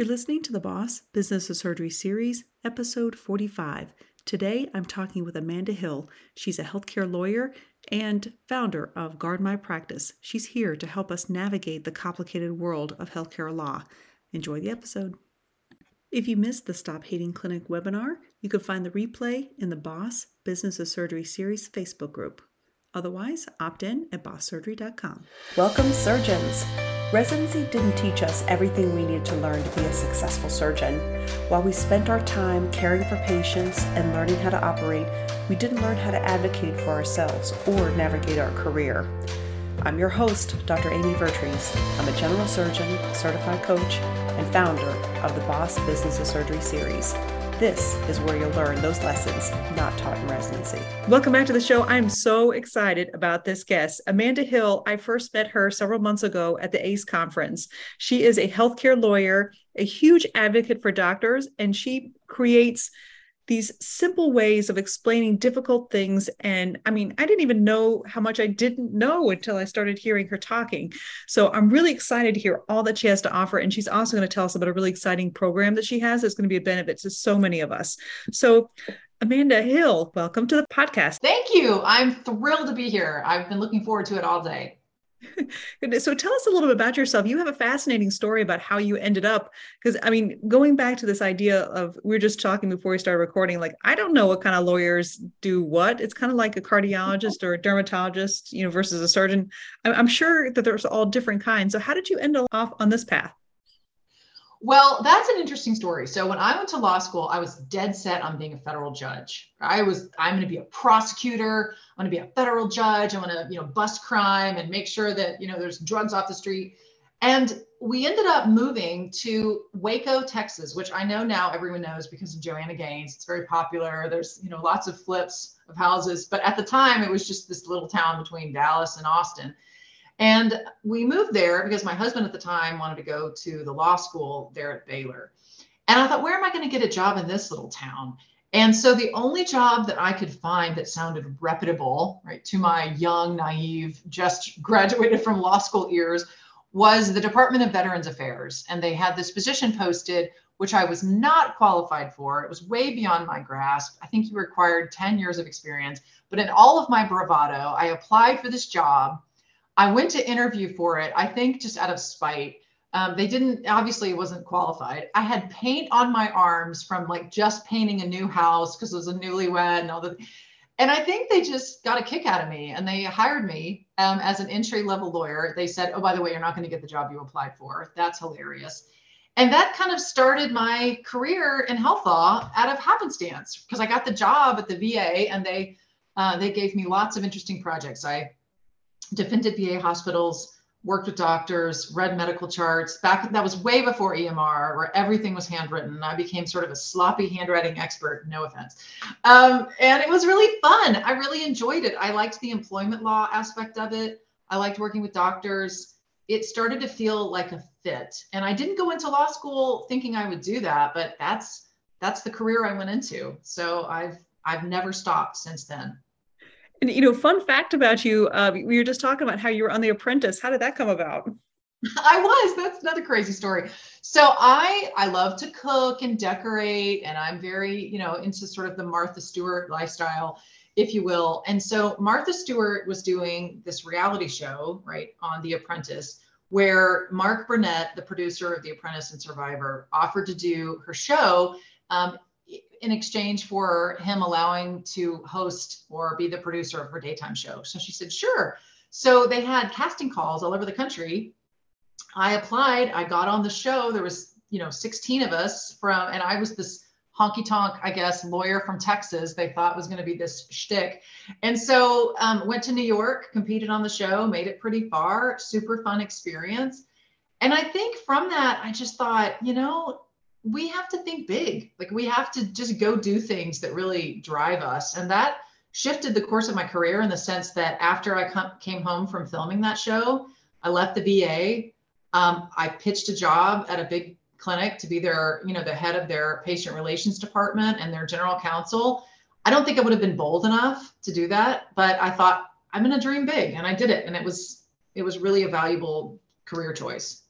You're listening to the Boss Business of Surgery series, episode 45. Today, I'm talking with Amanda Hill. She's a healthcare lawyer and founder of Guard My Practice. She's here to help us navigate the complicated world of healthcare law. Enjoy the episode. If you missed the Stop Hating Clinic webinar, you can find the replay in the Boss Business of Surgery series Facebook group. Otherwise, opt in at bosssurgery.com. Welcome, surgeons. Residency didn't teach us everything we needed to learn to be a successful surgeon. While we spent our time caring for patients and learning how to operate, we didn't learn how to advocate for ourselves or navigate our career. I'm your host, Dr. Amy Vertrees. I'm a general surgeon, certified coach, and founder of the Boss Business of Surgery series. This is where you'll learn those lessons not taught in residency. Welcome back to the show. I'm so excited about this guest. Amanda Hill, I first met her several months ago at the ACE conference. She is a healthcare lawyer, a huge advocate for doctors, and she creates these simple ways of explaining difficult things. And I mean, I didn't even know how much I didn't know until I started hearing her talking. So I'm really excited to hear all that she has to offer. And she's also going to tell us about a really exciting program that she has that's going to be a benefit to so many of us. So Amanda Hill, welcome to the podcast. Thank you. I'm thrilled to be here. I've been looking forward to it all day. so tell us a little bit about yourself. You have a fascinating story about how you ended up because I mean, going back to this idea of we are just talking before we started recording, like I don't know what kind of lawyers do what. It's kind of like a mm-hmm. cardiologist or a dermatologist, you know, versus a surgeon. I'm sure that there's all different kinds. So how did you end up on this path? Well, that's an interesting story. So when I went to law school, I was dead set on being a federal judge. I was I'm going to be a prosecutor. I'm going to be a federal judge. I'm going to, you know, bust crime and make sure that, you know, there's drugs off the street. And we ended up moving to Waco, Texas, which I know now everyone knows because of Joanna Gaines. It's very popular. There's, you know, lots of flips of houses, but at the time it was just this little town between Dallas and Austin. And we moved there because my husband at the time wanted to go to the law school there at Baylor. And I thought, where am I going to get a job in this little town? And so the only job that I could find that sounded reputable, right, to my young, naive, just graduated from law school ears was the Department of Veterans Affairs. And they had this position posted, which I was not qualified for. It was way beyond my grasp. I think you required 10 years of experience. But in all of my bravado, I applied for this job I went to interview for it, I think just out of spite. Um, they didn't, obviously, wasn't qualified. I had paint on my arms from like just painting a new house because it was a newlywed and all the. And I think they just got a kick out of me and they hired me um, as an entry level lawyer. They said, oh, by the way, you're not going to get the job you applied for. That's hilarious. And that kind of started my career in health law out of happenstance because I got the job at the VA and they uh, they gave me lots of interesting projects. I defended VA hospitals, worked with doctors, read medical charts. Back that was way before EMR, where everything was handwritten. I became sort of a sloppy handwriting expert. No offense, um, and it was really fun. I really enjoyed it. I liked the employment law aspect of it. I liked working with doctors. It started to feel like a fit, and I didn't go into law school thinking I would do that, but that's that's the career I went into. So I've I've never stopped since then. And you know, fun fact about you, uh, we were just talking about how you were on The Apprentice. How did that come about? I was. That's another crazy story. So I I love to cook and decorate, and I'm very you know into sort of the Martha Stewart lifestyle, if you will. And so Martha Stewart was doing this reality show right on The Apprentice, where Mark Burnett, the producer of The Apprentice and Survivor, offered to do her show um, in exchange for him allowing to host or be the producer of her daytime show. So she said, sure. So they had casting calls all over the country. I applied, I got on the show. There was, you know, 16 of us from, and I was this honky tonk, I guess, lawyer from Texas. They thought was going to be this shtick. And so um, went to New York, competed on the show, made it pretty far, super fun experience. And I think from that, I just thought, you know, we have to think big. Like we have to just go do things that really drive us. And that shifted the course of my career in the sense that after I com- came home from filming that show, I left the VA. Um, I pitched a job at a big clinic to be their, you know, the head of their patient relations department and their general counsel. I don't think I would have been bold enough to do that, but I thought I'm going to dream big, and I did it, and it was it was really a valuable career choice.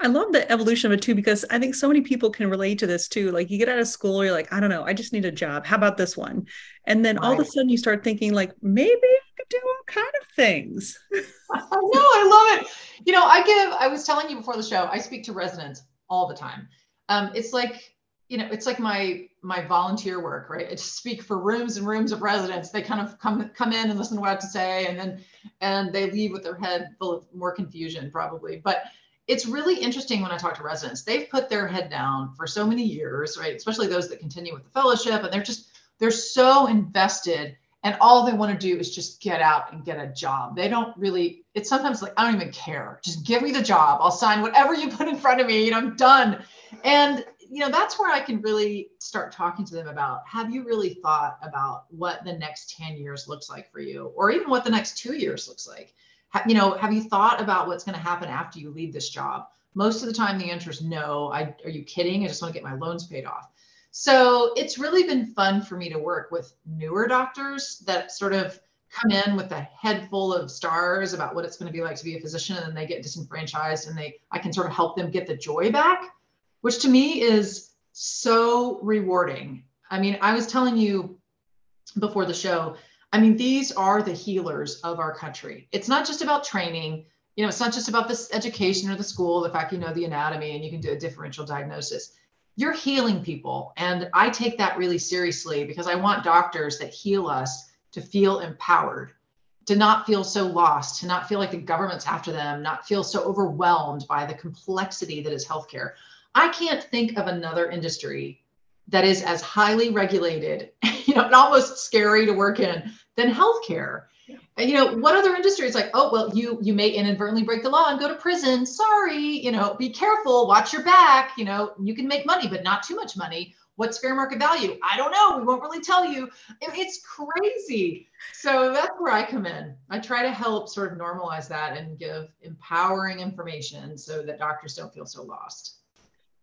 I love the evolution of it too because I think so many people can relate to this too. Like you get out of school, you're like, I don't know, I just need a job. How about this one? And then right. all of a sudden you start thinking like maybe I could do all kind of things. I know, I love it. You know, I give I was telling you before the show, I speak to residents all the time. Um, it's like you know, it's like my my volunteer work, right? I just speak for rooms and rooms of residents. They kind of come come in and listen to what I have to say, and then and they leave with their head full of more confusion, probably. But it's really interesting when I talk to residents. They've put their head down for so many years, right? Especially those that continue with the fellowship, and they're just they're so invested, and all they want to do is just get out and get a job. They don't really. It's sometimes like I don't even care. Just give me the job. I'll sign whatever you put in front of me, and I'm done. And you know that's where i can really start talking to them about have you really thought about what the next 10 years looks like for you or even what the next two years looks like you know have you thought about what's going to happen after you leave this job? Most of the time the answer is no. I, are you kidding? I just want to get my loans paid off. So it's really been fun for me to work with newer doctors that sort of come in with a head full of stars about what it's going to be like to be a physician and then they get disenfranchised and they i can sort of help them get the joy back which to me is so rewarding. I mean, I was telling you before the show, I mean, these are the healers of our country. It's not just about training, you know, it's not just about this education or the school, the fact you know the anatomy and you can do a differential diagnosis. You're healing people. And I take that really seriously because I want doctors that heal us to feel empowered, to not feel so lost, to not feel like the government's after them, not feel so overwhelmed by the complexity that is healthcare. I can't think of another industry that is as highly regulated, you know, and almost scary to work in than healthcare. Yeah. And, you know, what other industry is like, oh, well, you you may inadvertently break the law and go to prison. Sorry, you know, be careful, watch your back. You know, you can make money, but not too much money. What's fair market value? I don't know. We won't really tell you. It's crazy. So that's where I come in. I try to help sort of normalize that and give empowering information so that doctors don't feel so lost.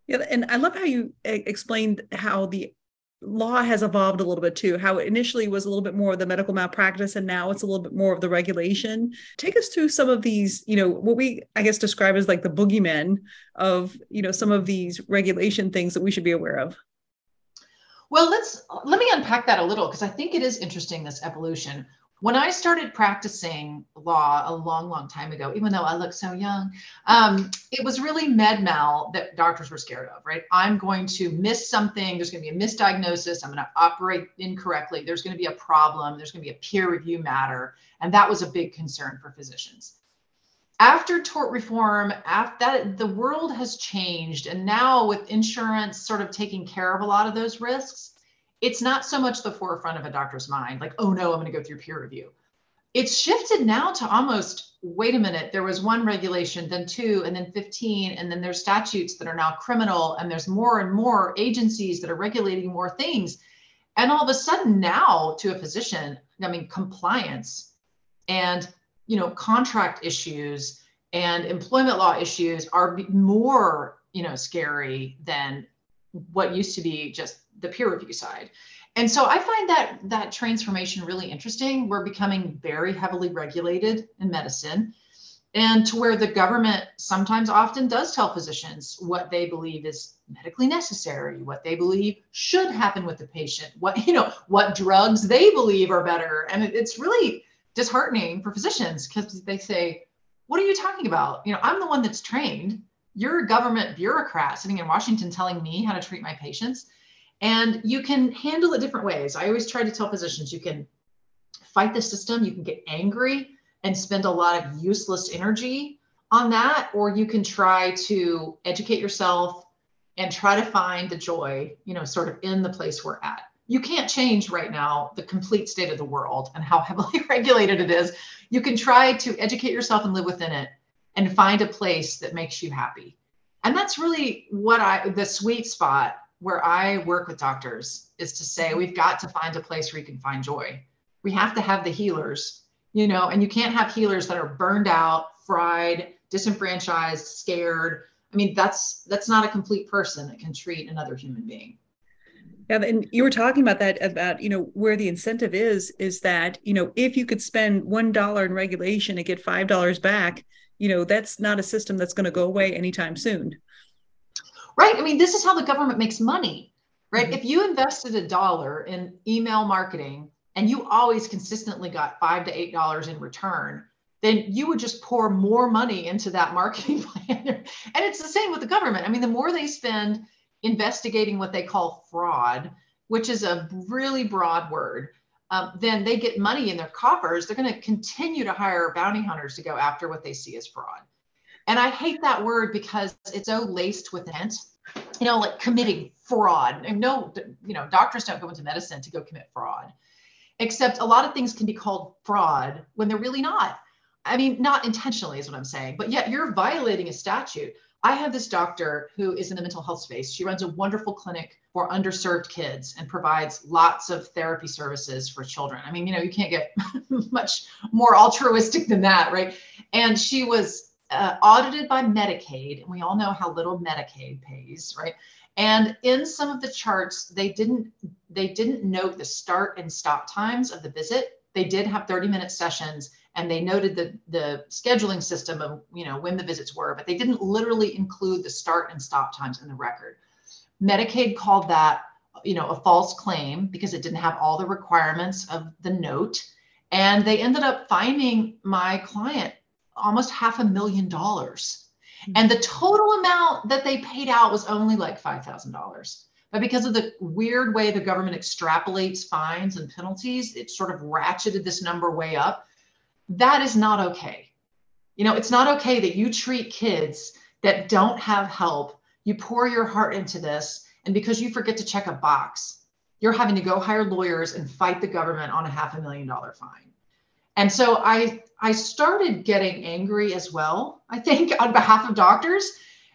Yeah, and I love how you eh, explained how the law has evolved a little bit too. How it initially was a little bit more of the medical malpractice and now it's a little bit more of the regulation. Take us through some of these you know what we i guess describe as like the boogeymen of you know some of these regulation things that we should be aware of. Well let's let me unpack that a little because i think it is interesting this evolution when I started practicing law a long, long time ago, even though I look so young, um, it was really med mal that doctors were scared of, right? I'm going to miss something. There's going to be a misdiagnosis. I'm going to operate incorrectly. There's going to be a problem. There's going to be a peer review matter. And that was a big concern for physicians. After tort reform, after that, the world has changed. And now with insurance sort of taking care of a lot of those risks, it's not so much the forefront of a doctor's mind, like, oh no, I'm going to go through peer review. It's shifted now to almost, wait a minute, there was one regulation, then two, and then 15, and then there's statutes that are now criminal, and there's more and more agencies that are regulating more things. And all of a sudden, now to a physician, I mean, compliance and you know contract issues and employment law issues are more you know scary than what used to be just the peer review side. And so I find that that transformation really interesting. We're becoming very heavily regulated in medicine and to where the government sometimes often does tell physicians what they believe is medically necessary what they believe should happen with the patient what you know what drugs they believe are better and it's really disheartening for physicians because they say what are you talking about you know i'm the one that's trained you're a government bureaucrat sitting in washington telling me how to treat my patients and you can handle it different ways. I always try to tell physicians you can fight the system, you can get angry and spend a lot of useless energy on that, or you can try to educate yourself and try to find the joy, you know, sort of in the place we're at. You can't change right now the complete state of the world and how heavily regulated it is. You can try to educate yourself and live within it and find a place that makes you happy. And that's really what I, the sweet spot where I work with doctors is to say mm-hmm. we've got to find a place where you can find joy. We have to have the healers, you know, and you can't have healers that are burned out, fried, disenfranchised, scared. I mean, that's that's not a complete person that can treat another human being. Yeah, and you were talking about that about you know where the incentive is is that you know if you could spend one dollar in regulation and get five dollars back, you know that's not a system that's going to go away anytime soon right i mean this is how the government makes money right mm-hmm. if you invested a dollar in email marketing and you always consistently got five to eight dollars in return then you would just pour more money into that marketing plan and it's the same with the government i mean the more they spend investigating what they call fraud which is a really broad word um, then they get money in their coffers. They're going to continue to hire bounty hunters to go after what they see as fraud. And I hate that word because it's so laced with intent. You know, like committing fraud. And no, you know, doctors don't go into medicine to go commit fraud. Except a lot of things can be called fraud when they're really not. I mean, not intentionally is what I'm saying, but yet you're violating a statute. I have this doctor who is in the mental health space. She runs a wonderful clinic for underserved kids and provides lots of therapy services for children. I mean, you know, you can't get much more altruistic than that, right? And she was uh, audited by Medicaid, and we all know how little Medicaid pays, right? And in some of the charts, they didn't they didn't note the start and stop times of the visit. They did have 30 minute sessions and they noted the, the scheduling system of you know when the visits were, but they didn't literally include the start and stop times in the record. Medicaid called that you know a false claim because it didn't have all the requirements of the note, and they ended up finding my client almost half a million dollars. Hmm. And the total amount that they paid out was only like $5,000. But because of the weird way the government extrapolates fines and penalties, it sort of ratcheted this number way up that is not okay. You know, it's not okay that you treat kids that don't have help, you pour your heart into this, and because you forget to check a box, you're having to go hire lawyers and fight the government on a half a million dollar fine. And so I I started getting angry as well, I think, on behalf of doctors.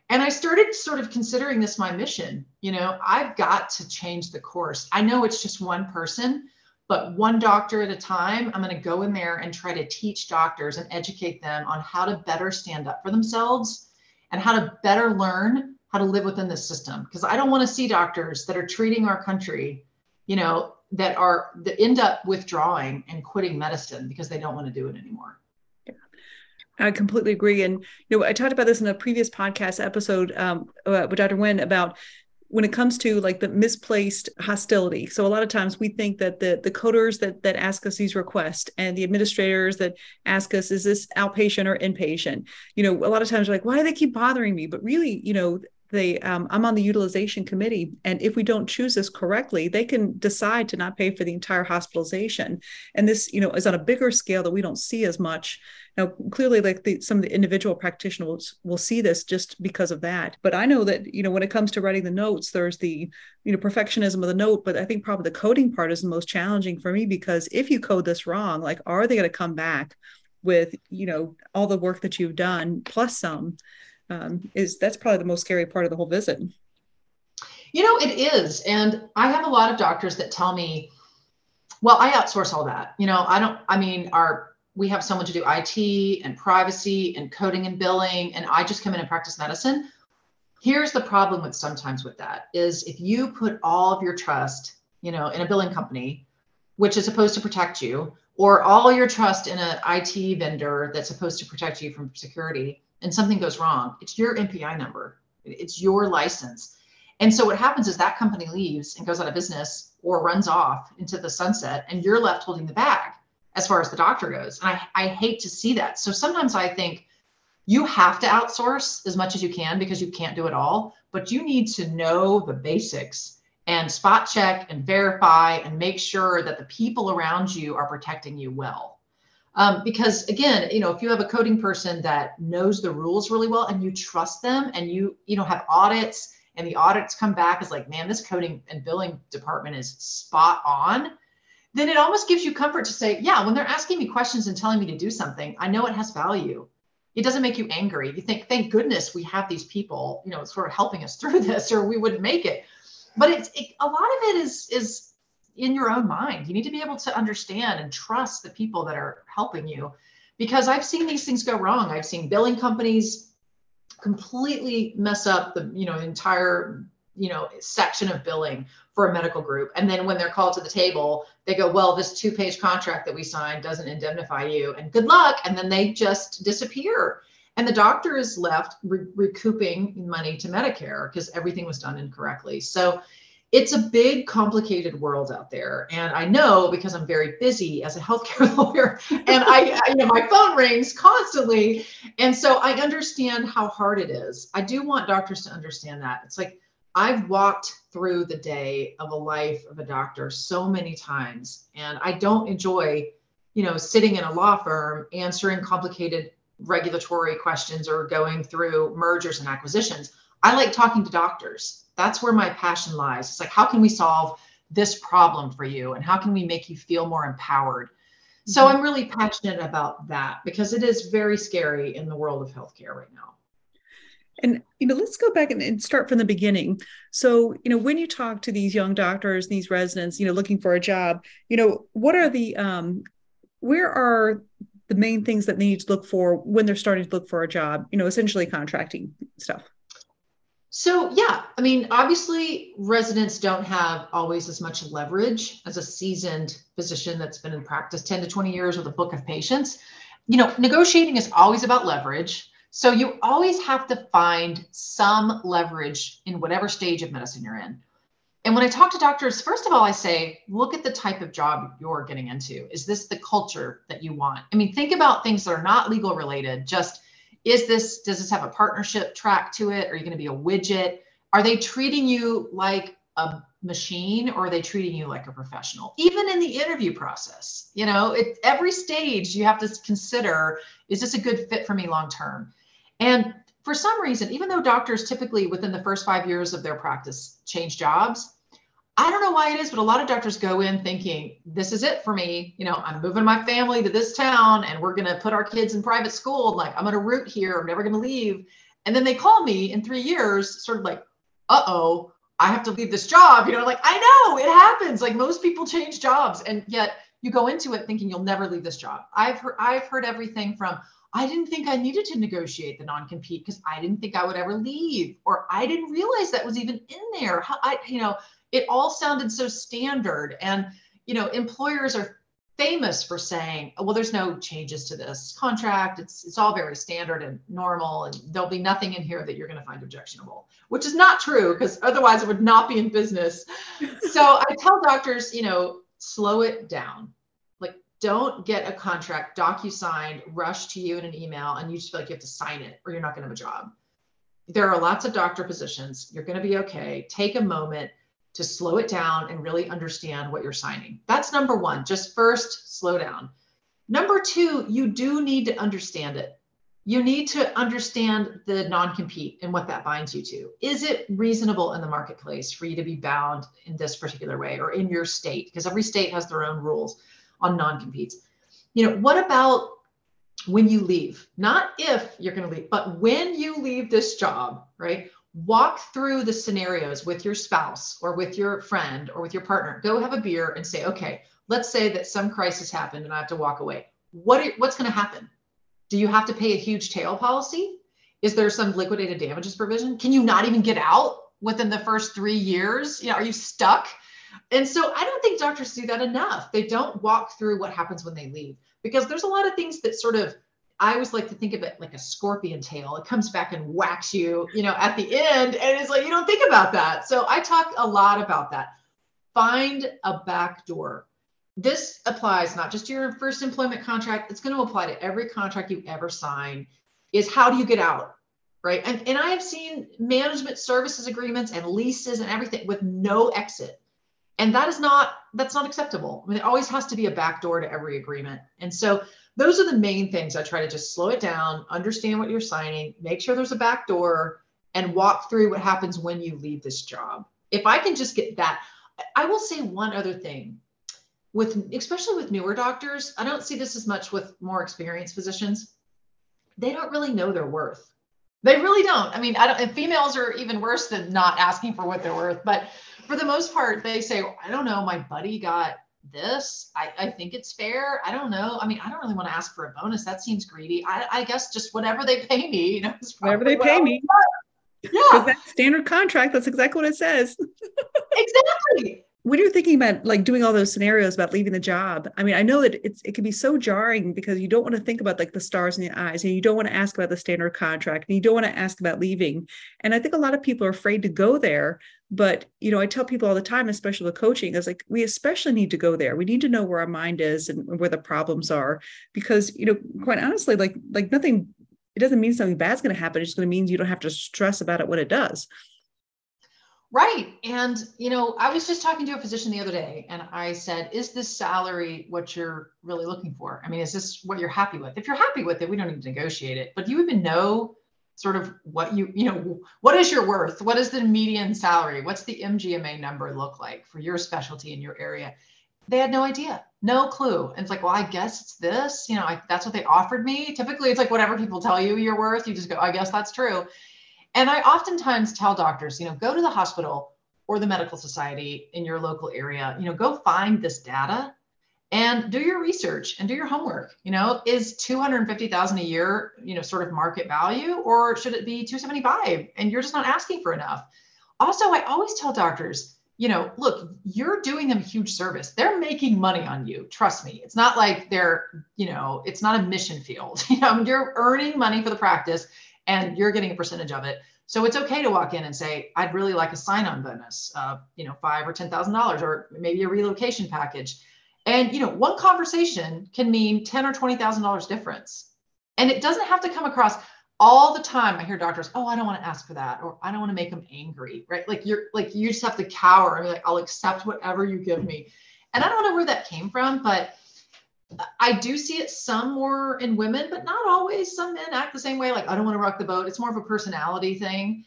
And I started sort of considering this my mission. You know, I've got to change the course. I know it's just one person, but one doctor at a time, I'm going to go in there and try to teach doctors and educate them on how to better stand up for themselves and how to better learn how to live within the system. Because I don't want to see doctors that are treating our country, you know, that are that end up withdrawing and quitting medicine because they don't want to do it anymore. Yeah. I completely agree. And you know, I talked about this in a previous podcast episode um, uh, with Dr. Nguyen about when it comes to like the misplaced hostility so a lot of times we think that the the coders that that ask us these requests and the administrators that ask us is this outpatient or inpatient you know a lot of times we're like why do they keep bothering me but really you know they um, i'm on the utilization committee and if we don't choose this correctly they can decide to not pay for the entire hospitalization. And this you know is on a bigger scale that we don't see as much. Now clearly like the, some of the individual practitioners will see this just because of that. But i know that you know when it comes to writing the notes there's the you know perfectionism of the note but i think probably the coding part is the most challenging for me because if you code this wrong like are they going to come back with you know all the work that you've done plus some um, is that's probably the most scary part of the whole visit. You know, it is. And I have a lot of doctors that tell me, well, I outsource all that. You know, I don't, I mean, our, we have someone to do IT and privacy and coding and billing, and I just come in and practice medicine. Here's the problem with sometimes with that is if you put all of your trust, you know, in a billing company, which is supposed to protect you, or all your trust in an IT vendor that's supposed to protect you from security, and something goes wrong, it's your NPI number, it's your license. And so what happens is that company leaves and goes out of business or runs off into the sunset, and you're left holding the bag as far as the doctor goes. And I, I hate to see that. So sometimes I think you have to outsource as much as you can because you can't do it all, but you need to know the basics and spot check and verify and make sure that the people around you are protecting you well. Um, because again, you know, if you have a coding person that knows the rules really well and you trust them and you, you know, have audits and the audits come back as like, man, this coding and billing department is spot on, then it almost gives you comfort to say, yeah, when they're asking me questions and telling me to do something, I know it has value. It doesn't make you angry. You think, thank goodness we have these people, you know, sort of helping us through this, or we wouldn't make it. But it's it, a lot of it is is in your own mind. You need to be able to understand and trust the people that are helping you because I've seen these things go wrong. I've seen billing companies completely mess up the, you know, entire, you know, section of billing for a medical group. And then when they're called to the table, they go, well, this two-page contract that we signed doesn't indemnify you and good luck. And then they just disappear. And the doctor is left re- recouping money to Medicare because everything was done incorrectly. So it's a big, complicated world out there. And I know because I'm very busy as a healthcare lawyer and I, I, you know, my phone rings constantly. And so I understand how hard it is. I do want doctors to understand that. It's like I've walked through the day of a life of a doctor so many times, and I don't enjoy, you know, sitting in a law firm answering complicated regulatory questions or going through mergers and acquisitions. I like talking to doctors that's where my passion lies. It's like, how can we solve this problem for you? And how can we make you feel more empowered? Mm-hmm. So I'm really passionate about that because it is very scary in the world of healthcare right now. And you know, let's go back and, and, start from the beginning. So, you know, when you talk to these young doctors, these residents, you know, looking for a job, you know, what are the um, where are the main things that they need to look for when they're starting to look for a job? You know, essentially contracting stuff. So, yeah, I mean, obviously, residents don't have always as much leverage as a seasoned physician that's been in practice 10 to 20 years with a book of patients. You know, negotiating is always about leverage. So, you always have to find some leverage in whatever stage of medicine you're in. And when I talk to doctors, first of all, I say, look at the type of job you're getting into. Is this the culture that you want? I mean, think about things that are not legal related, just is this does this have a partnership track to it? Are you going to be a widget? Are they treating you like a machine or are they treating you like a professional? Even in the interview process you know at every stage you have to consider is this a good fit for me long term? And for some reason even though doctors typically within the first five years of their practice change jobs I don't know why it is, but a lot of doctors go in thinking, this is it for me. You know, I'm moving my family to this town and we're going to put our kids in private school. Like, I'm going to root here. I'm never going to leave. And then they call me in three years, sort of like, uh oh, I have to leave this job. You know, like, I know it happens. Like, most people change jobs. And yet you go into it thinking you'll never leave this job. I've heard, I've heard everything from, I didn't think I needed to negotiate the non-compete because I didn't think I would ever leave, or I didn't realize that was even in there. How, I, you know, it all sounded so standard. And, you know, employers are famous for saying, well, there's no changes to this contract. It's it's all very standard and normal, and there'll be nothing in here that you're going to find objectionable, which is not true because otherwise it would not be in business. so I tell doctors, you know, slow it down. Like, don't get a contract docu-signed, rush to you in an email, and you just feel like you have to sign it or you're not going to have a job. There are lots of doctor positions. You're going to be okay. Take a moment to slow it down and really understand what you're signing. That's number one. Just first, slow down. Number two, you do need to understand it. You need to understand the non compete and what that binds you to. Is it reasonable in the marketplace for you to be bound in this particular way or in your state? Because every state has their own rules on non competes. You know, what about when you leave? Not if you're going to leave, but when you leave this job, right? Walk through the scenarios with your spouse or with your friend or with your partner. Go have a beer and say okay let's say that some crisis happened and i have to walk away. What what's going to happen? Do you have to pay a huge tail policy? Is there some liquidated damages provision? Can you not even get out within the first three years? You know are you stuck? And so i don't think doctors do that enough. They don't walk through what happens when they leave because there's a lot of things that sort of I always like to think of it like a scorpion tail. It comes back and whacks you, you know, at the end. And it's like, you don't think about that. So I talk a lot about that. Find a back door. This applies not just to your first employment contract, it's going to apply to every contract you ever sign. Is how do you get out? Right. And, and I have seen management services agreements and leases and everything with no exit. And that is not, that's not acceptable. I mean, there always has to be a back door to every agreement. And so those are the main things I try to just slow it down, understand what you're signing, make sure there's a back door, and walk through what happens when you leave this job. If I can just get that, I will say one other thing with especially with newer doctors, I don't see this as much with more experienced physicians. They don't really know their worth. They really don't. I mean, I don't, and females are even worse than not asking for what they're worth. But for the most part, they say, I don't know, my buddy got this. I, I think it's fair. I don't know. I mean, I don't really want to ask for a bonus. That seems greedy. I, I guess just whatever they pay me, you know, whatever they pay me. Yeah. Because that standard contract, that's exactly what it says. exactly. when you're thinking about like doing all those scenarios about leaving the job, I mean, I know that it's it can be so jarring because you don't want to think about like the stars in the eyes and you don't want to ask about the standard contract and you don't want to ask about leaving. And I think a lot of people are afraid to go there. But you know, I tell people all the time, especially with coaching, is like we especially need to go there. We need to know where our mind is and where the problems are. Because, you know, quite honestly, like like nothing, it doesn't mean something bad's going to happen. It's going to mean you don't have to stress about it when it does. Right. And, you know, I was just talking to a physician the other day and I said, is this salary what you're really looking for? I mean, is this what you're happy with? If you're happy with it, we don't need to negotiate it. But do you even know sort of what you, you know, what is your worth? What is the median salary? What's the MGMA number look like for your specialty in your area? They had no idea, no clue. And it's like, well, I guess it's this, you know, I, that's what they offered me. Typically, it's like whatever people tell you you're worth, you just go, I guess that's true. And I oftentimes tell doctors, you know, go to the hospital or the medical society in your local area, you know, go find this data and do your research and do your homework. You know, is 250,000 a year, you know, sort of market value or should it be 275 and you're just not asking for enough? Also, I always tell doctors, you know, look, you're doing them a huge service. They're making money on you. Trust me. It's not like they're, you know, it's not a mission field. You know, you're earning money for the practice and you're getting a percentage of it. So it's okay to walk in and say, I'd really like a sign-on bonus, uh, you know, five or ten thousand dollars, or maybe a relocation package. And you know, one conversation can mean ten or twenty thousand dollars difference. And it doesn't have to come across all the time. I hear doctors, oh, I don't want to ask for that, or I don't want to make them angry, right? Like you're like you just have to cower. I mean, like I'll accept whatever you give me. And I don't know where that came from, but I do see it some more in women, but not always. Some men act the same way, like, I don't want to rock the boat. It's more of a personality thing.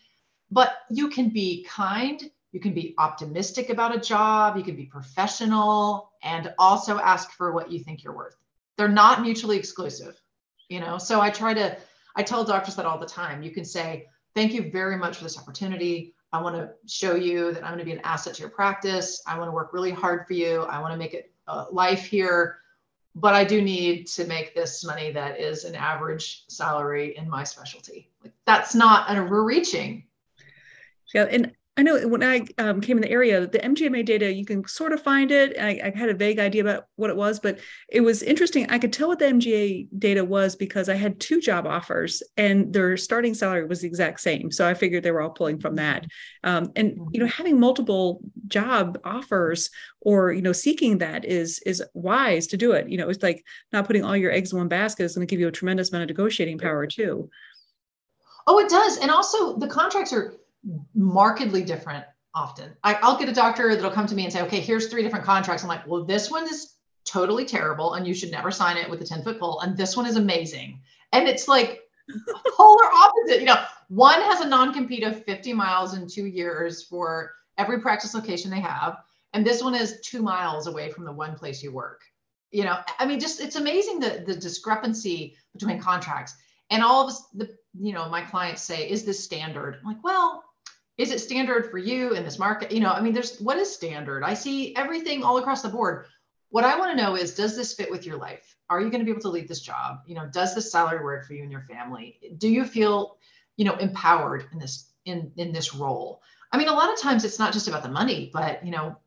But you can be kind, you can be optimistic about a job, you can be professional, and also ask for what you think you're worth. They're not mutually exclusive, you know? So I try to, I tell doctors that all the time. You can say, Thank you very much for this opportunity. I want to show you that I'm going to be an asset to your practice. I want to work really hard for you. I want to make it a life here but I do need to make this money that is an average salary in my specialty. Like that's not overreaching. Yeah, and I know when I um, came in the area, the MGMA data, you can sort of find it. I, I, had a vague idea about what it was, but it was interesting. I could tell what the MGA data was because I had two job offers and their starting salary was the exact same. So I figured they were all pulling from that. Um, and, you know, mm-hmm. having multiple job offers or, you know, seeking that is, is wise to do it. You know, it's like not putting all your eggs in one basket is going to give you a tremendous amount of negotiating power too. Oh, it does. And also the contracts are, markedly different often. I, will get a doctor that'll come to me and say, okay, here's three different contracts. I'm like, well, this one is totally terrible and you should never sign it with a 10 foot pole. And this one is amazing. And it's like polar opposite. You know, one has a non compete of 50 miles in two years for every practice location they have. And this one is two miles away from the one place you work. You know, I mean, just it's amazing the, the discrepancy between contracts. And all of the, you know, my clients say, is this standard? I'm like, well, is it standard for you in this market? You know, I mean, there's what is standard? I see everything all across the board. What I want to know is, does this fit with your life? Are you going to be able to leave this job? You know, does this salary work for you and your family? Do you feel, you know, empowered in this in in this role? I mean, a lot of times it's not just about the money, but you know,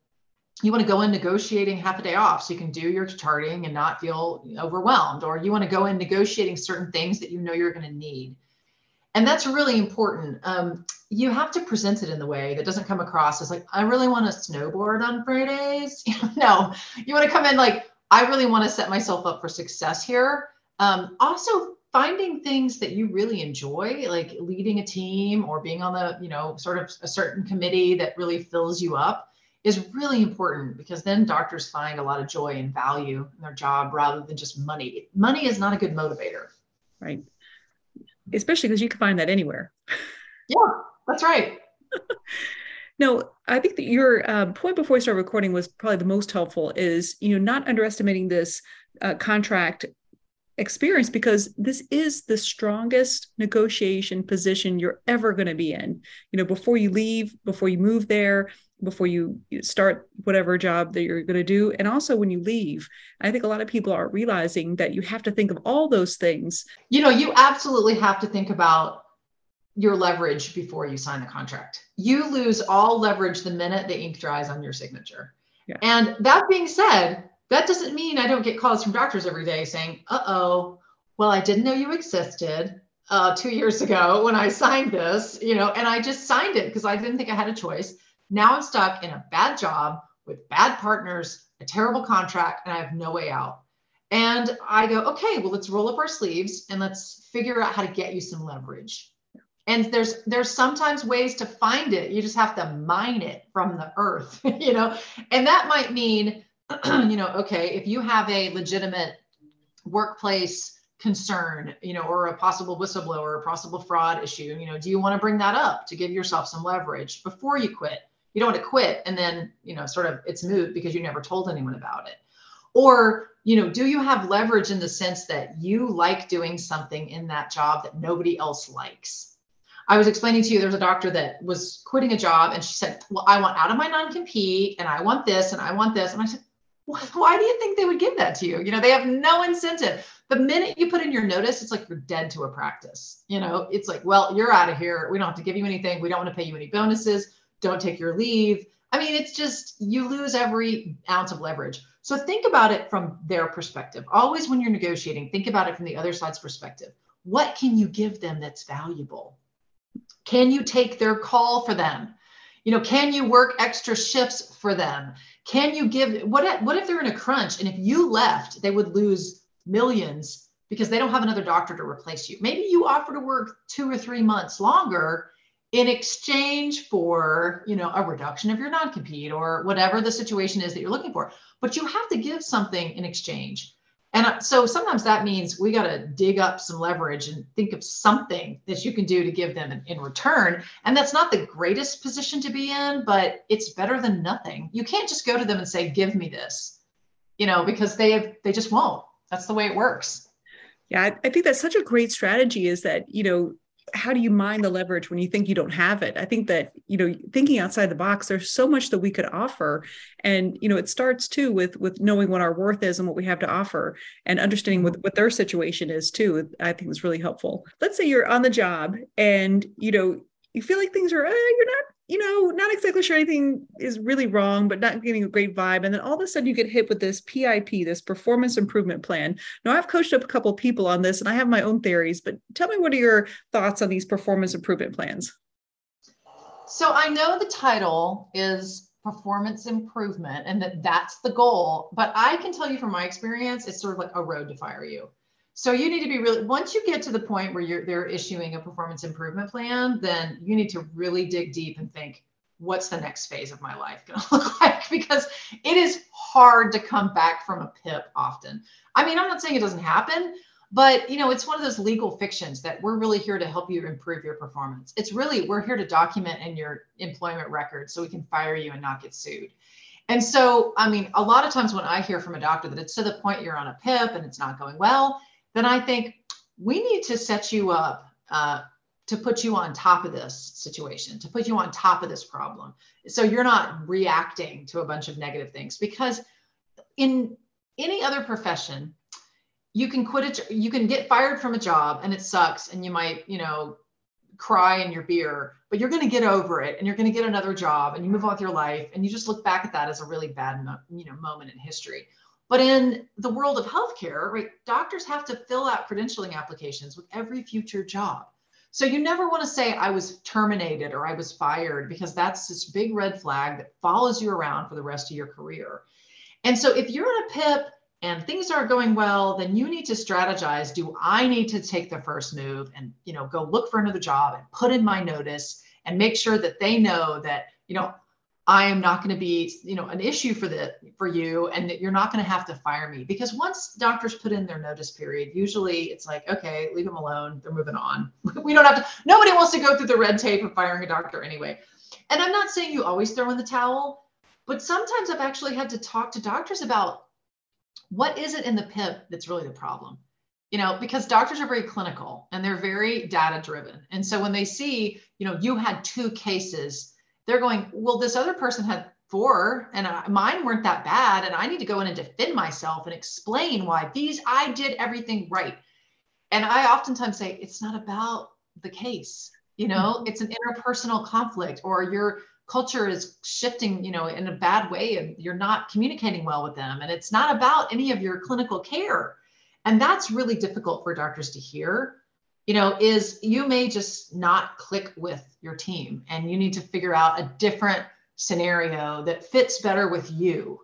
you want to go in negotiating half a day off so you can do your charting and not feel overwhelmed, or you want to go in negotiating certain things that you know you're going to need and that's really important. Um, you have to present it in the way that doesn't come across as like, I really want to snowboard on Fridays. no, you want to come in like, I really want to set myself up for success here. Um, also, finding things that you really enjoy, like leading a team or being on the, you know, sort of a certain committee that really fills you up is really important because then doctors find a lot of joy and value in their job rather than just money. Money is not a good motivator. Right especially because you can find that anywhere. Yeah, that's right. no, I think that your um, point before we start recording was probably the most helpful. Is you know not underestimating this uh, contract experience because this is the strongest negotiation position you're ever going to be in. You know, before you leave, before you move there, before you start whatever job that you're going to do and also when you leave i think a lot of people are realizing that you have to think of all those things you know you absolutely have to think about your leverage before you sign the contract you lose all leverage the minute the ink dries on your signature Yeah. And that being said, that doesn't mean I don't get calls from doctors every day saying, uh oh, well, I didn't know you existed uh, two years ago when I signed this, you know, and I just signed it because I didn't think I had a choice. Now I'm stuck in a bad job with bad partners, a terrible contract, and I have no way out. And I go, okay, well, let's roll up our sleeves and let's figure out how to get you some leverage. And there's there's sometimes ways to find it. You just have to mine it from the earth, you know. And that might mean, you know, okay, if you have a legitimate workplace concern, you know, or a possible whistleblower, a possible fraud issue, you know, do you want to bring that up to give yourself some leverage before you quit? You don't want to quit and then, you know, sort of it's moot because you never told anyone about it. Or, you know, do you have leverage in the sense that you like doing something in that job that nobody else likes? I was explaining to you there's a doctor that was quitting a job and she said, Well, I want out of my non compete and I want this and I want this. And I said, why do you think they would give that to you? You know, they have no incentive. The minute you put in your notice, it's like you're dead to a practice. You know, it's like, well, you're out of here. We don't have to give you anything. We don't want to pay you any bonuses. Don't take your leave. I mean, it's just you lose every ounce of leverage. So think about it from their perspective. Always when you're negotiating, think about it from the other side's perspective. What can you give them that's valuable? Can you take their call for them? You know, can you work extra shifts for them? Can you give what if, what if they're in a crunch and if you left, they would lose millions because they don't have another doctor to replace you. Maybe you offer to work 2 or 3 months longer in exchange for you know a reduction of your non-compete or whatever the situation is that you're looking for. But you have to give something in exchange. And uh, so sometimes that means we got to dig up some leverage and think of something that you can do to give them in, return. And that's not the greatest position to be in but it's better than nothing. You can't just go to them and say give me this you know because they have, they just won't. That's the way it works. Yeah I think that's such a great strategy is that you know how do you mine the leverage when you think you don't have it? I think that you know thinking outside the box there's so much that we could offer. And you know it starts too with with knowing what our worth is and what we have to offer and understanding what, what their situation is too i think is really helpful. Let's say you're on the job and you know you feel like things are eh, you're not you know, not exactly sure anything is really wrong, but not getting a great vibe. And then all of a sudden you get hit with this PIP, this performance improvement plan. Now, I've coached up a couple people on this and I have my own theories, but tell me what are your thoughts on these performance improvement plans? So I know the title is performance improvement and that that's the goal, but I can tell you from my experience, it's sort of like a road to fire you. So you need to be really once you get to the point where you're they're issuing a performance improvement plan, then you need to really dig deep and think, what's the next phase of my life going to look like? Because it is hard to come back from a PIP often. I mean, I'm not saying it doesn't happen, but you know, it's one of those legal fictions that we're really here to help you improve your performance. It's really we're here to document in your employment record so we can fire you and not get sued. And so, I mean, a lot of times when I hear from a doctor that it's to the point you're on a PIP and it's not going well, then I think we need to set you up uh, to put you on top of this situation, to put you on top of this problem. So you're not reacting to a bunch of negative things because in any other profession, you can quit it, you can get fired from a job and it sucks and you might, you know, cry in your beer, but you're going to get over it and you're going to get another job and you move on with your life and you just look back at that as a really bad, you know, moment in history. But in the world of healthcare, right, doctors have to fill out credentialing applications with every future job. So you never want to say I was terminated or I was fired because that's this big red flag that follows you around for the rest of your career. And so if you're in a PIP and things aren't going well, then you need to strategize. Do I need to take the first move and you know go look for another job and put in my notice and make sure that they know that you know I am not going to be, you know, an issue for the for you, and that you're not going to have to fire me because once doctors put in their notice period, usually it's like, okay, leave them alone. They're moving on. we don't have to. Nobody wants to go through the red tape of firing a doctor anyway. And I'm not saying you always throw in the towel, but sometimes I've actually had to talk to doctors about what is it in the PIP that's really the problem. You know, because doctors are very clinical and they're very data driven. And so when they see, you know, you had two cases they're going, well, this other person had four and I, mine weren't that bad. And I need to go in and defend myself and explain why these, I did everything right. And I oftentimes say, it's not about the case. You know, mm-hmm. it's an interpersonal conflict or your culture is shifting, you know, in a bad way and you're not communicating well with them. And it's not about any of your clinical care. And that's really difficult for doctors to hear. You know, is you may just not click with your team and you need to figure out a different scenario that fits better with you.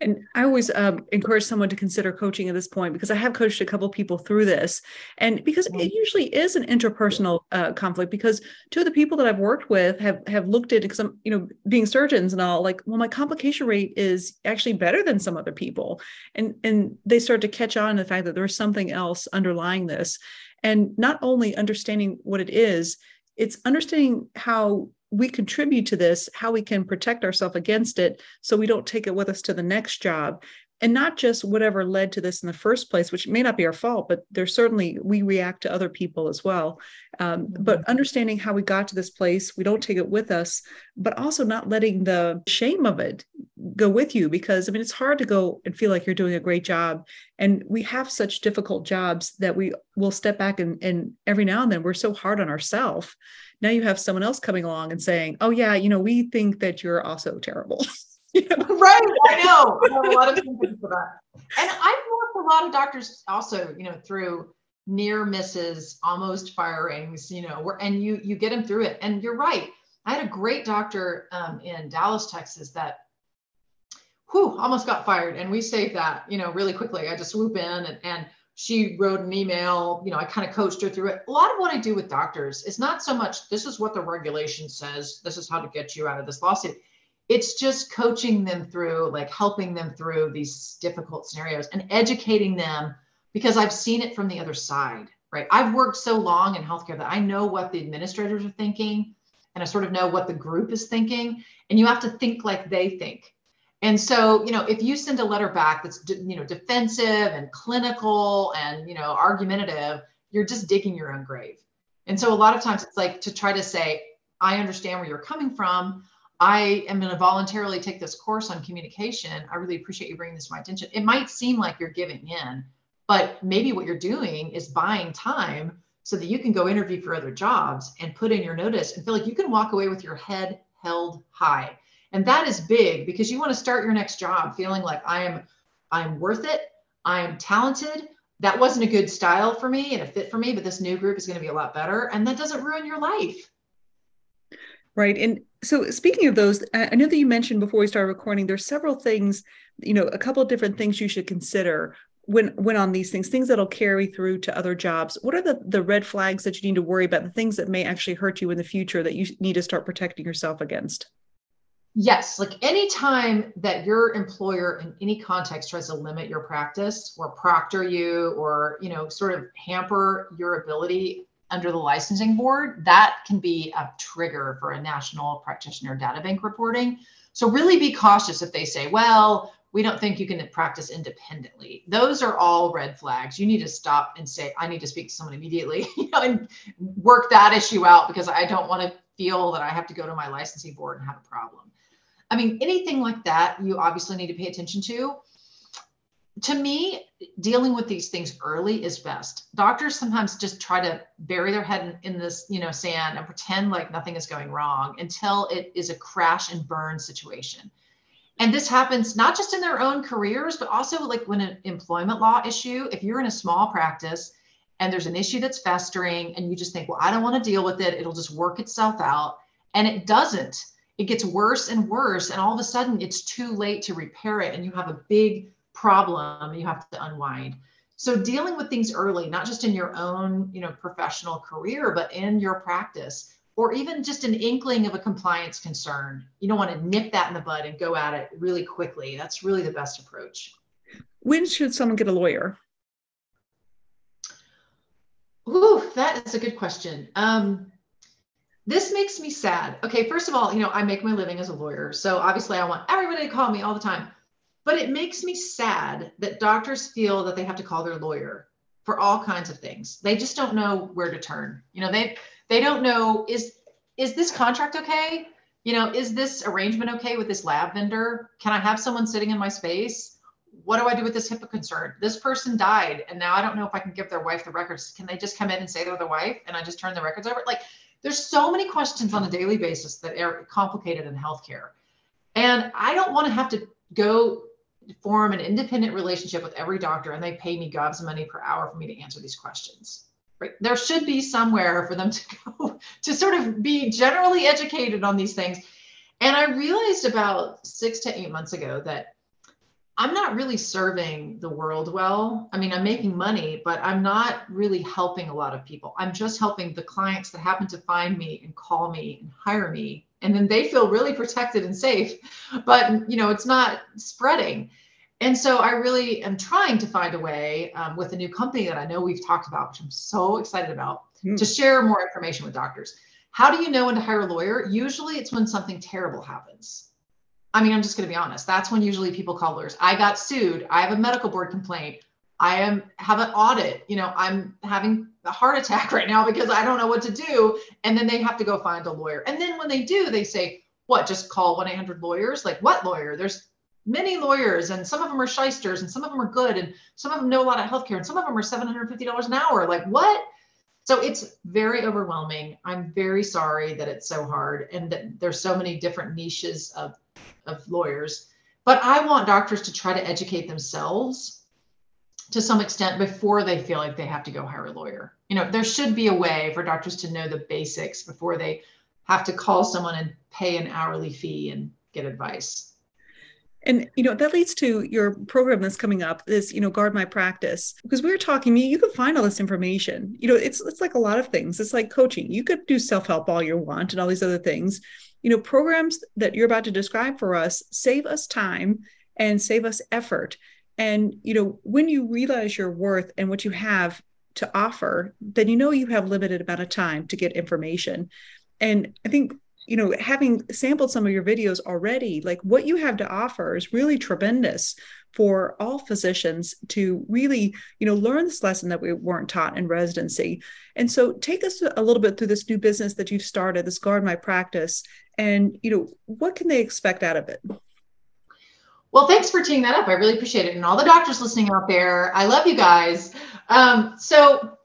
And I always um, encourage someone to consider coaching at this point because I have coached a couple people through this, and because it usually is an interpersonal uh, conflict. Because two of the people that I've worked with have have looked at because I'm you know being surgeons and all like, well, my complication rate is actually better than some other people, and and they start to catch on to the fact that there's something else underlying this, and not only understanding what it is, it's understanding how we contribute to this, how we can protect ourselves against it so we don't take it with us to the next job. And not just whatever led to this in the first place, which may not be our fault, but there's certainly we react to other people as well. Um, mm-hmm. But understanding how we got to this place, we don't take it with us, but also not letting the shame of it go with you because I mean, it's hard to go and feel like you're doing a great job. And we have such difficult jobs that we will step back and, and every now and then we're so hard on ourselves now you have someone else coming along and saying, "Oh yeah, you know, we think that you're also terrible." Right, I know. I have a lot of sympathy for that. And I've worked with a lot of doctors also, you know, through near misses, almost firings, you know, where and you you get them through it. And you're right. I had a great doctor um, in Dallas, Texas, that whew, almost got fired, and we saved that, you know, really quickly. I just swoop in and and she wrote an email you know i kind of coached her through it a lot of what i do with doctors is not so much this is what the regulation says this is how to get you out of this lawsuit it's just coaching them through like helping them through these difficult scenarios and educating them because i've seen it from the other side right i've worked so long in healthcare that i know what the administrators are thinking and i sort of know what the group is thinking and you have to think like they think and so, you know, if you send a letter back that's, you know, defensive and clinical and, you know, argumentative, you're just digging your own grave. And so a lot of times it's like to try to say, I understand where you're coming from. I am going to voluntarily take this course on communication. I really appreciate you bringing this to my attention. It might seem like you're giving in, but maybe what you're doing is buying time so that you can go interview for other jobs and put in your notice and feel like you can walk away with your head held high and that is big because you want to start your next job feeling like i am i'm worth it i'm talented that wasn't a good style for me and a fit for me but this new group is going to be a lot better and that doesn't ruin your life right? And so speaking of those i know that you mentioned before we started recording there's several things you know a couple of different things you should consider when when on these things things that'll carry through to other jobs. What are the the red flags that you need to worry about the things that may actually hurt you in the future that you need to start protecting yourself against? Yes, like anytime that your employer in any context tries to limit your practice or proctor you or, you know, sort of hamper your ability under the licensing board, that can be a trigger for a national practitioner data bank reporting. So really be cautious if they say, well, we don't think you can practice independently. Those are all red flags. You need to stop and say, I need to speak to someone immediately you know, and work that issue out because I don't want to feel that I have to go to my licensing board and have a problem. I mean, anything like that, you obviously need to pay attention to. To me, dealing with these things early is best. Doctors sometimes just try to bury their head in, in this, you know, sand and pretend like nothing is going wrong until it is a crash and burn situation. And this happens not just in their own careers, but also like when an employment law issue, if you're in a small practice and there's an issue that's festering and you just think, well, I don't want to deal with it, it'll just work itself out. And it doesn't it gets worse and worse and all of a sudden it's too late to repair it and you have a big problem you have to unwind so dealing with things early not just in your own you know professional career but in your practice or even just an inkling of a compliance concern you don't want to nip that in the bud and go at it really quickly that's really the best approach when should someone get a lawyer Ooh, that is a good question. Um, this makes me sad. Okay, first of all, you know, I make my living as a lawyer. So obviously I want everybody to call me all the time. But it makes me sad that doctors feel that they have to call their lawyer for all kinds of things. They just don't know where to turn. You know, they they don't know is is this contract okay? You know, is this arrangement okay with this lab vendor? Can I have someone sitting in my space? What do I do with this HIPAA concern? This person died, and now I don't know if I can give their wife the records. Can they just come in and say they're the wife, and I just turn the records over? Like, there's so many questions on a daily basis that are complicated in healthcare. And I don't want to have to go form an independent relationship with every doctor and they pay me gobs money per hour for me to answer these questions. Right? There should be somewhere for them to go to sort of be generally educated on these things. And I realized about six to eight months ago that I'm not really serving the world well. I mean, I'm making money, but I'm not really helping a lot of people. I'm just helping the clients that happen to find me and call me and hire me. And then they feel really protected and safe, but you know, it's not spreading. And so I really am trying to find a way um, with a new company that I know we've talked about, which I'm so excited about, mm. to share more information with doctors. How do you know when to hire a lawyer? Usually it's when something terrible happens I mean, I'm just going to be honest. That's when usually people call lawyers. I got sued. I have a medical board complaint. I am have an audit. You know, I'm having a heart attack right now because I don't know what to do. And then they have to go find a lawyer. And then when they do, they say, "What? Just call 1-800 lawyers." Like, what lawyer? There's many lawyers, and some of them are shysters, and some of them are good, and some of them know a lot of healthcare, and some of them are $750 an hour. Like, what? So it's very overwhelming. I'm very sorry that it's so hard and that there's so many different niches of of lawyers. But I want doctors to try to educate themselves to some extent before they feel like they have to go hire a lawyer. You know, there should be a way for doctors to know the basics before they have to call someone and pay an hourly fee and get advice. And you know that leads to your program that's coming up. This you know guard my practice because we were talking. You can find all this information. You know it's it's like a lot of things. It's like coaching. You could do self help all you want and all these other things. You know programs that you're about to describe for us save us time and save us effort. And you know when you realize your worth and what you have to offer, then you know you have limited amount of time to get information. And I think you know, having sampled some of your videos already, like what you have to offer is really tremendous for all physicians to really, you know, learn this lesson that we weren't taught in residency. And so take us a little bit through this new business that you've started, this Guard My Practice, and, you know, what can they expect out of it? Well, thanks for teeing that up. I really appreciate it. And all the doctors listening out there, I love you guys. Um, so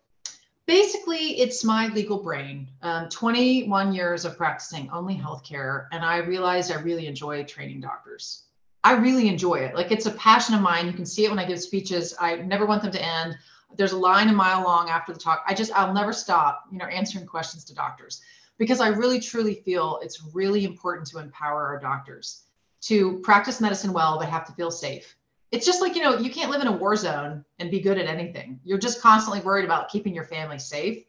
basically it's my legal brain. Um, 21 years of practicing only healthcare and i realized i really enjoy training doctors. I really enjoy it. Like it's a passion of mine. You can see it when i give speeches. I never want them to end. There's a line a mile long after the talk. I just i'll never stop you know answering questions to doctors because i really truly feel it's really important to empower our doctors to practice medicine well they have to feel safe. It's just like you know you can't live in a war zone and be good at anything. You're just constantly worried about keeping your family safe.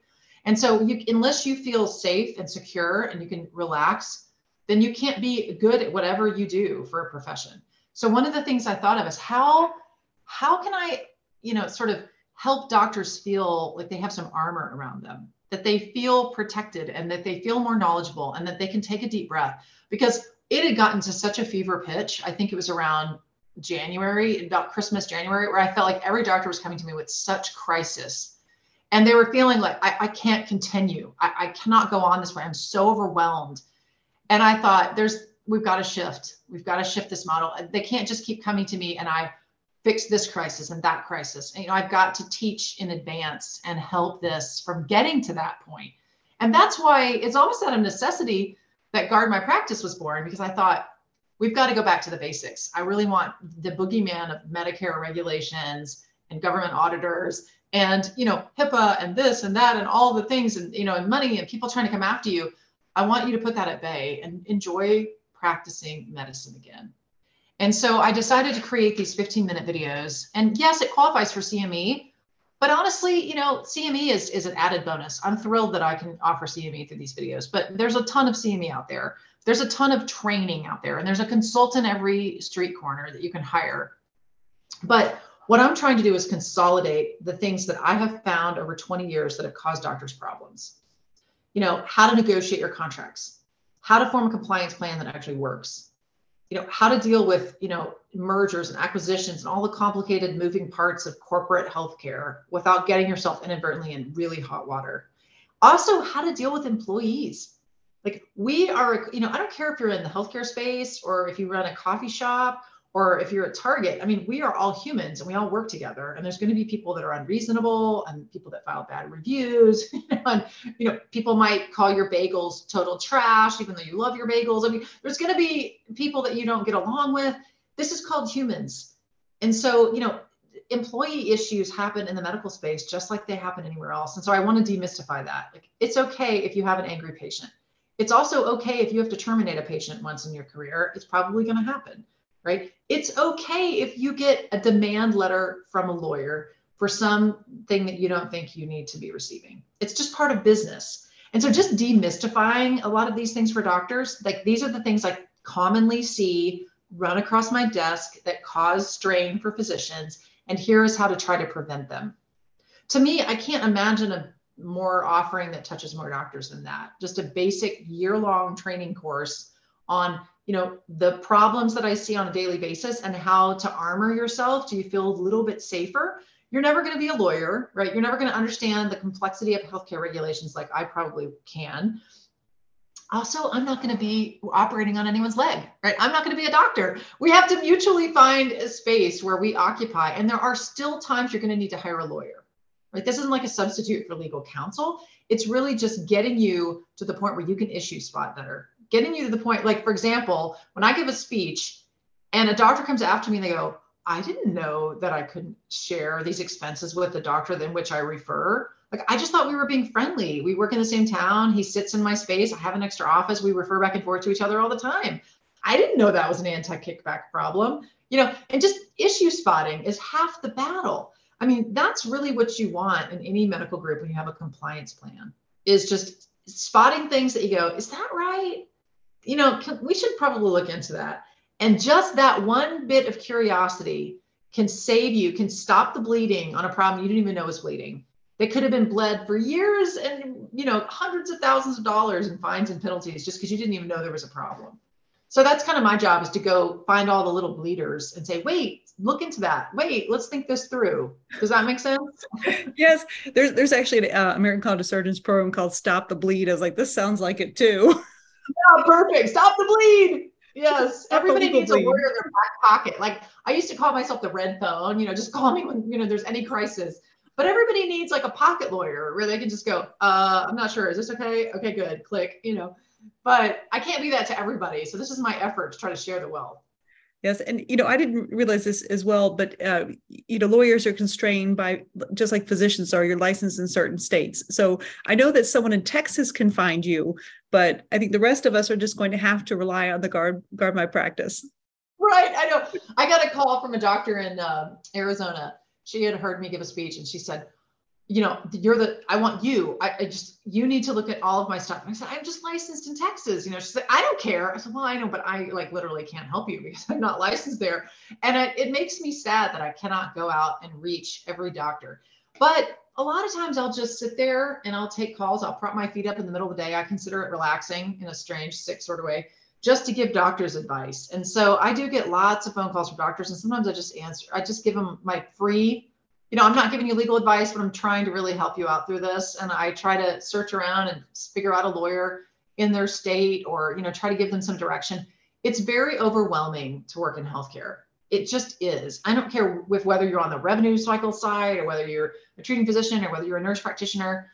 And so you unless you feel safe and secure and you can relax then you can't be good at whatever you do for a profession. So one of the things i thought of is how how can i you know sort of help doctors feel like they have some armor around them that they feel protected and that they feel more knowledgeable and that they can take a deep breath? Because it had gotten to such a fever pitch i think it was around January, about Christmas, January, where I felt like every doctor was coming to me with such crisis. And they were feeling like, I, I can't continue. I, I cannot go on this way. I'm so overwhelmed. And I thought, there's, we've got to shift. We've got to shift this model. They can't just keep coming to me and I fix this crisis and that crisis. And, you know, I've got to teach in advance and help this from getting to that point. And that's why it's almost out of necessity that Guard My Practice was born because I thought, we've got to go back to the basics. I really want the boogeyman of Medicare regulations and government auditors and you know HIPAA and this and that and all the things and you know and money and people trying to come after you. I want you to put that at bay and enjoy practicing medicine again. And so I decided to create these 15 minute videos. And yes, it qualifies for CME, but honestly, you know, CME is, is an added bonus. I'm thrilled that I can offer CME through these videos, but there's a ton of CME out there. There's a ton of training out there and there's a consultant every street corner that you can hire. But what i'm trying to do is consolidate the things that i have found over 20 years that have caused doctors problems. You know how to negotiate your contracts how to form a compliance plan that actually works you know how to deal with you know mergers and acquisitions and all the complicated moving parts of corporate healthcare without getting yourself inadvertently in really hot water. Also how to deal with employees. Like we are, you know, I don't care if you're in the healthcare space or if you run a coffee shop or if you're at Target, I mean, we are all humans and we all work together. And there's going to be people that are unreasonable and people that file bad reviews. and you know, people might call your bagels total trash, even though you love your bagels. I mean, there's going to be people that you don't get along with. This is called humans. And so, you know, employee issues happen in the medical space just like they happen anywhere else. And so I want to demystify that. Like, it's okay if you have an angry patient. It's also okay if you have to terminate a patient once in your career. It's probably going to happen right? It's okay if you get a demand letter from a lawyer for something that you don't think you need to be receiving. It's just part of business. And so just demystifying a lot of these things for doctors, like these are the things I commonly see run across my desk that cause strain for physicians. And here is how to try to prevent them. To me, I can't imagine a more offering that touches more doctors than that. Just a basic year long training course on you know the problems that i see on a daily basis and how to armor yourself do you feel a little bit safer you're never going to be a lawyer right? You're never going to understand the complexity of healthcare regulations like i probably can. Also i'm not going to be operating on anyone's leg right? I'm not going to be a doctor. We have to mutually find a space where we occupy and there are still times you're going to need to hire a lawyer right? This isn't like a substitute for legal counsel. It's really just getting you to the point where you can issue spot better getting you to the point, like for example, when I give a speech and a doctor comes after me and they go, I didn't know that I couldn't share these expenses with the doctor than which I refer. Like I just thought we were being friendly. We work in the same town. He sits in my space. I have an extra office. We refer back and forth to each other all the time. I didn't know that was an anti-kickback problem. You know, and just issue spotting is half the battle. I mean, that's really what you want in any medical group when you have a compliance plan is just spotting things that you go, is that right? You know, we should probably look into that. And just that one bit of curiosity can save you, can stop the bleeding on a problem you didn't even know was bleeding. That could have been bled for years and you know hundreds of thousands of dollars in fines and penalties just because you didn't even know there was a problem. So that's kind of my job is to go find all the little bleeders and say, wait, look into that. Wait, let's think this through. Does that make sense? yes. There's there's actually an uh, American College of Surgeons program called Stop the Bleed. I was like, this sounds like it too. yeah, perfect. Stop the bleed. Yes, Stop everybody needs bleed. a lawyer in their back pocket. Like I used to call myself the red phone. You know, just call me when you know there's any crisis. But everybody needs like a pocket lawyer where they can just go, uh, I'm not sure. Is this okay? Okay, good. Click. You know, but I can't be that to everybody. So this is my effort to try to share the wealth. Yes, and you know I didn't realize this as well, but uh, you know lawyers are constrained by just like physicians are. You're licensed in certain states, so I know that someone in Texas can find you, but I think the rest of us are just going to have to rely on the guard guard my practice. Right, I know. I got a call from a doctor in uh, Arizona. She had heard me give a speech, and she said, you know, you're the, I want you. I, I, just, you need to look at all of my stuff. And I said, I'm just licensed in Texas. You know, she said, I don't care. I said, well, I know, but I like literally can't help you because I'm not licensed there. And I, it makes me sad that I cannot go out and reach every doctor. But a lot of times I'll just sit there and I'll take calls. I'll prop my feet up in the middle of the day. I consider it relaxing in a strange, sick sort of way just to give doctors advice. And so I do get lots of phone calls from doctors and sometimes I just answer, I just give them my free you know, I'm not giving you legal advice, but I'm trying to really help you out through this. And I try to search around and figure out a lawyer in their state or, you know, try to give them some direction. It's very overwhelming to work in healthcare. It just is. I don't care with whether you're on the revenue cycle side or whether you're a treating physician or whether you're a nurse practitioner.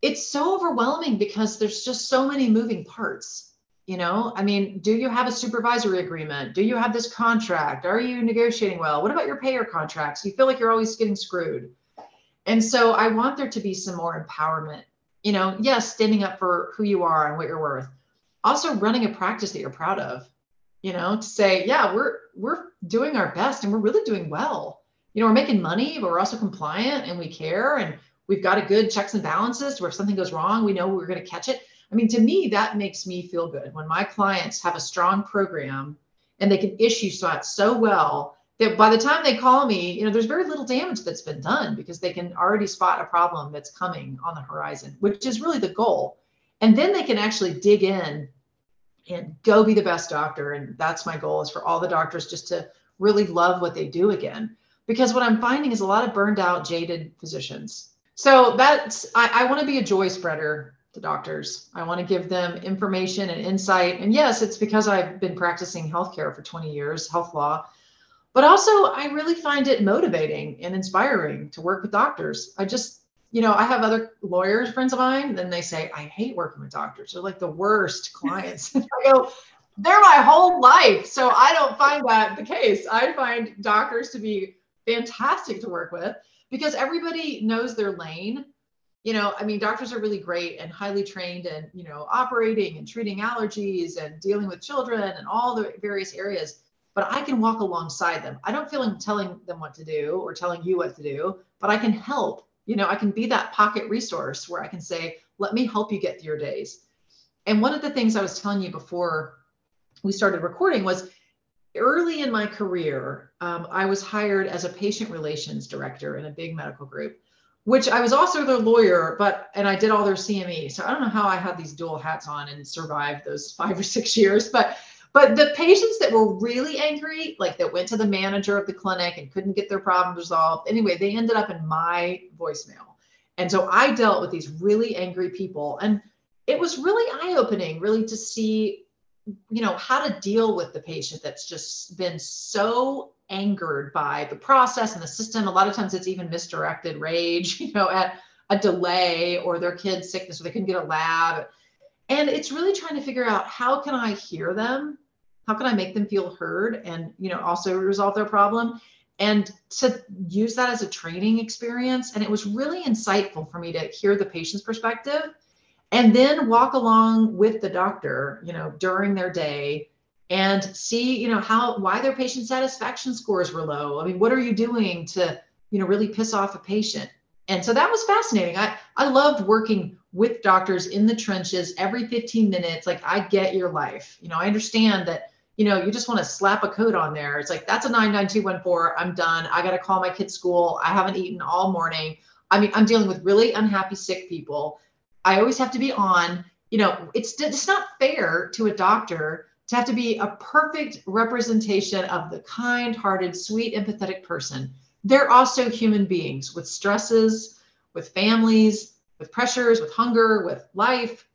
It's so overwhelming because there's just so many moving parts you know i mean do you have a supervisory agreement? Do you have this contract? Are you negotiating well? What about your payer contracts? You feel like you're always getting screwed. And so i want there to be some more empowerment you know yes standing up for who you are and what you're worth. Also running a practice that you're proud of you know to say yeah we're we're doing our best and we're really doing well. You know we're making money but we're also compliant and we care and we've got a good checks and balances where if something goes wrong we know we're going to catch it I mean, to me, that makes me feel good when my clients have a strong program and they can issue that so well that by the time they call me, you know, there's very little damage that's been done because they can already spot a problem that's coming on the horizon, which is really the goal. And then they can actually dig in and go be the best doctor. And that's my goal is for all the doctors just to really love what they do again. Because what I'm finding is a lot of burned out, jaded physicians. So that's I, I want to be a joy spreader the doctors. I want to give them information and insight. And yes, it's because I've been practicing healthcare for 20 years, health law. but also I really find it motivating and inspiring to work with doctors. I just, you know, I have other lawyers, friends of mine, then they say, I hate working with doctors. They're like the worst clients. I go, they're my whole life. So I don't find that the case. I find doctors to be fantastic to work with because everybody knows their lane. You know, I mean, doctors are really great and highly trained and, you know, operating and treating allergies and dealing with children and all the various areas but I can walk alongside them. I don't feel like telling them what to do or telling you what to do, but I can help. You know, I can be that pocket resource where I can say, let me help you get through your days. And one of the things I was telling you before we started recording was early in my career, um, I was hired as a patient relations director in a big medical group, which I was also their lawyer, but and I did all their CME. So I don't know how I had these dual hats on and survived those five or six years, but but the patients that were really angry, like that went to the manager of the clinic and couldn't get their problem resolved, anyway, they ended up in my voicemail. And so I dealt with these really angry people. And it was really eye opening, really, to see, you know, how to deal with the patient that's just been so angered by the process and the system. A lot of times it's even misdirected rage, you know, at a delay or their kid's sickness or they couldn't get a lab. And it's really trying to figure out how can i hear them? How can i make them feel heard and you know also resolve their problem? And to use that as a training experience and it was really insightful for me to hear the patient's perspective and then walk along with the doctor you know during their day and see you know how why their patient satisfaction scores were low. I mean what are you doing to you know really piss off a patient? And so that was fascinating. I i loved working with doctors in the trenches every 15 minutes. Like i get your life. You know i understand that you know you just want to slap a code on there. It's like that's a 99214 i'm done. I got to call my kid's school. I haven't eaten all morning. I mean i'm dealing with really unhappy sick people. I always have to be on. You know it's it's not fair to a doctor to have to be a perfect representation of the kind-hearted sweet empathetic person they're also human beings with stresses with families with pressures, with hunger, with life.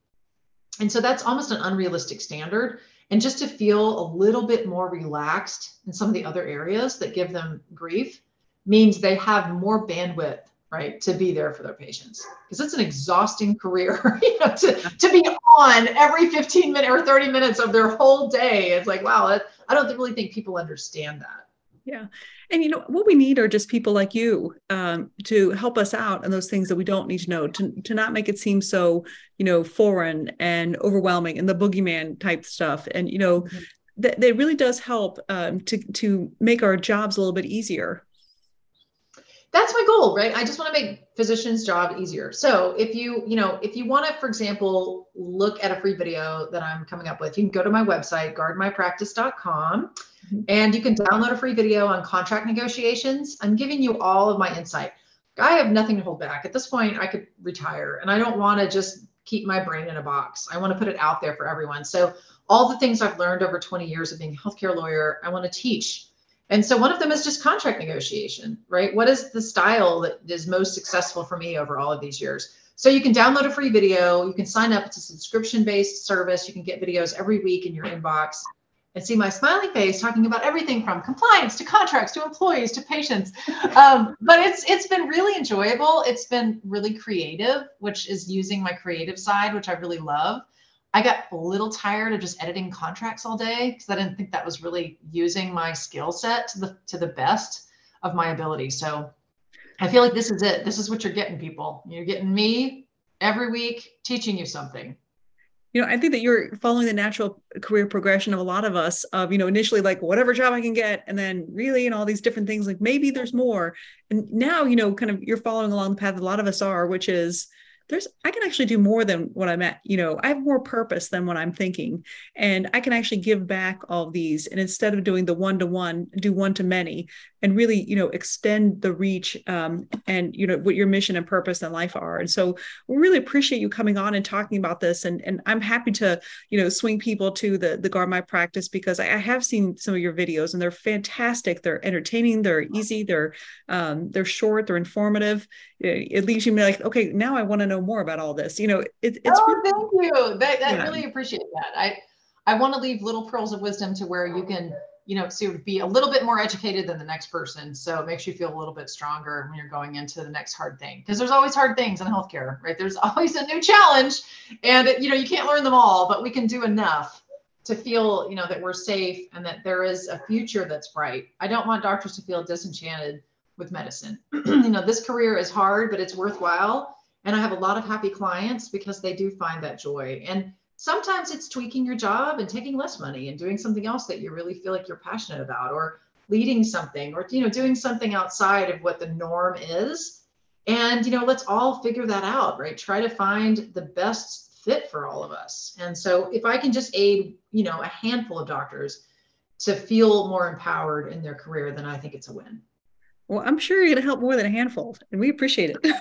And so that's almost an unrealistic standard. And just to feel a little bit more relaxed in some of the other areas that give them grief means they have more bandwidth, right, to be there for their patients. Because it's an exhausting career, you know, to, to be on every 15 minutes or 30 minutes of their whole day. It's like, wow, I don't really think people understand that. Yeah. And you know what we need are just people like you um, to help us out and those things that we don't need to know to to not make it seem so you know foreign and overwhelming and the boogeyman type stuff. And you know mm-hmm. that that really does help um, to to make our jobs a little bit easier. That's my goal, right? I just want to make physicians' job easier. So if you you know if you want to, for example, look at a free video that I'm coming up with, you can go to my website guardmypractice.com Mm-hmm. And you can download a free video on contract negotiations. I'm giving you all of my insight. I have nothing to hold back. At this point, I could retire and I don't want to just keep my brain in a box. I want to put it out there for everyone. So, all the things I've learned over 20 years of being a healthcare lawyer, I want to teach. And so, one of them is just contract negotiation, right? What is the style that is most successful for me over all of these years? So, you can download a free video. You can sign up. It's a subscription based service. You can get videos every week in your inbox and see my smiling face talking about everything from compliance to contracts to employees to patients. Um, but it's it's been really enjoyable. It's been really creative, which is using my creative side, which I really love. I got a little tired of just editing contracts all day because I didn't think that was really using my skill set to the to the best of my ability. So I feel like this is it. This is what you're getting, people. You're getting me every week teaching you something you know, I think that you're following the natural career progression of a lot of us of, you know, initially like whatever job I can get, and then really and all these different things, like maybe there's more. And now, you know, kind of you're following along the path a lot of us are, which is there's I can actually do more than what I'm at. You know, I have more purpose than what I'm thinking. And I can actually give back all these. And instead of doing the one to one, do one to many and really, you know, extend the reach um, and, you know, what your mission and purpose in life are. And so we really appreciate you coming on and talking about this. And, and I'm happy to, you know, swing people to the, the Guard My Practice because I, I have seen some of your videos and they're fantastic. They're entertaining, they're easy, they're, um, they're short, they're informative. It, it leaves you like, okay, now I want to know more about all this. You know, it, it's. Oh, really, thank you. That, that yeah. really appreciate that. I, I want to leave little pearls of wisdom to where you can you know, to be a little bit more educated than the next person. So it makes you feel a little bit stronger when you're going into the next hard thing. Because there's always hard things in healthcare, right? There's always a new challenge. And you know, you can't learn them all, but we can do enough to feel, you know, that we're safe and that there is a future that's bright. I don't want doctors to feel disenchanted with medicine. you know, this career is hard, but it's worthwhile. And I have a lot of happy clients because they do find that joy. And sometimes it's tweaking your job and taking less money and doing something else that you really feel like you're passionate about or leading something or you know doing something outside of what the norm is. And you know let's all figure that out right? Try to find the best fit for all of us. And so if i can just aid you know a handful of doctors to feel more empowered in their career then i think it's a win well, I'm sure you're going to help more than a handful, and we appreciate it.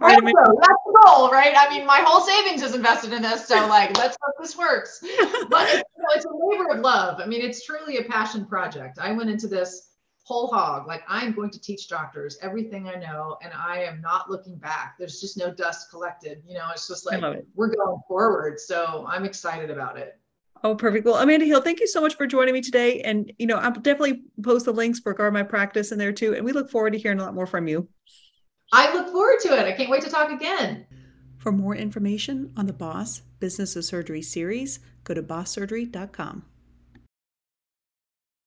All right, Amanda. That's the goal, right? I mean, my whole savings is invested in this, so like, let's hope this works. But it's, you know, it's a labor of love. I mean, it's truly a passion project. I went into this whole hog, like I'm going to teach doctors everything I know, and I am not looking back. There's just no dust collected. You know, it's just like we're going forward. So I'm excited about it. Oh, perfect. Well, Amanda Hill, thank you so much for joining me today. And, you know, I'll definitely post the links for Guard My Practice in there too. And we look forward to hearing a lot more from you. I look forward to it. I can't wait to talk again. For more information on the Boss Business of Surgery series, go to bosssurgery.com.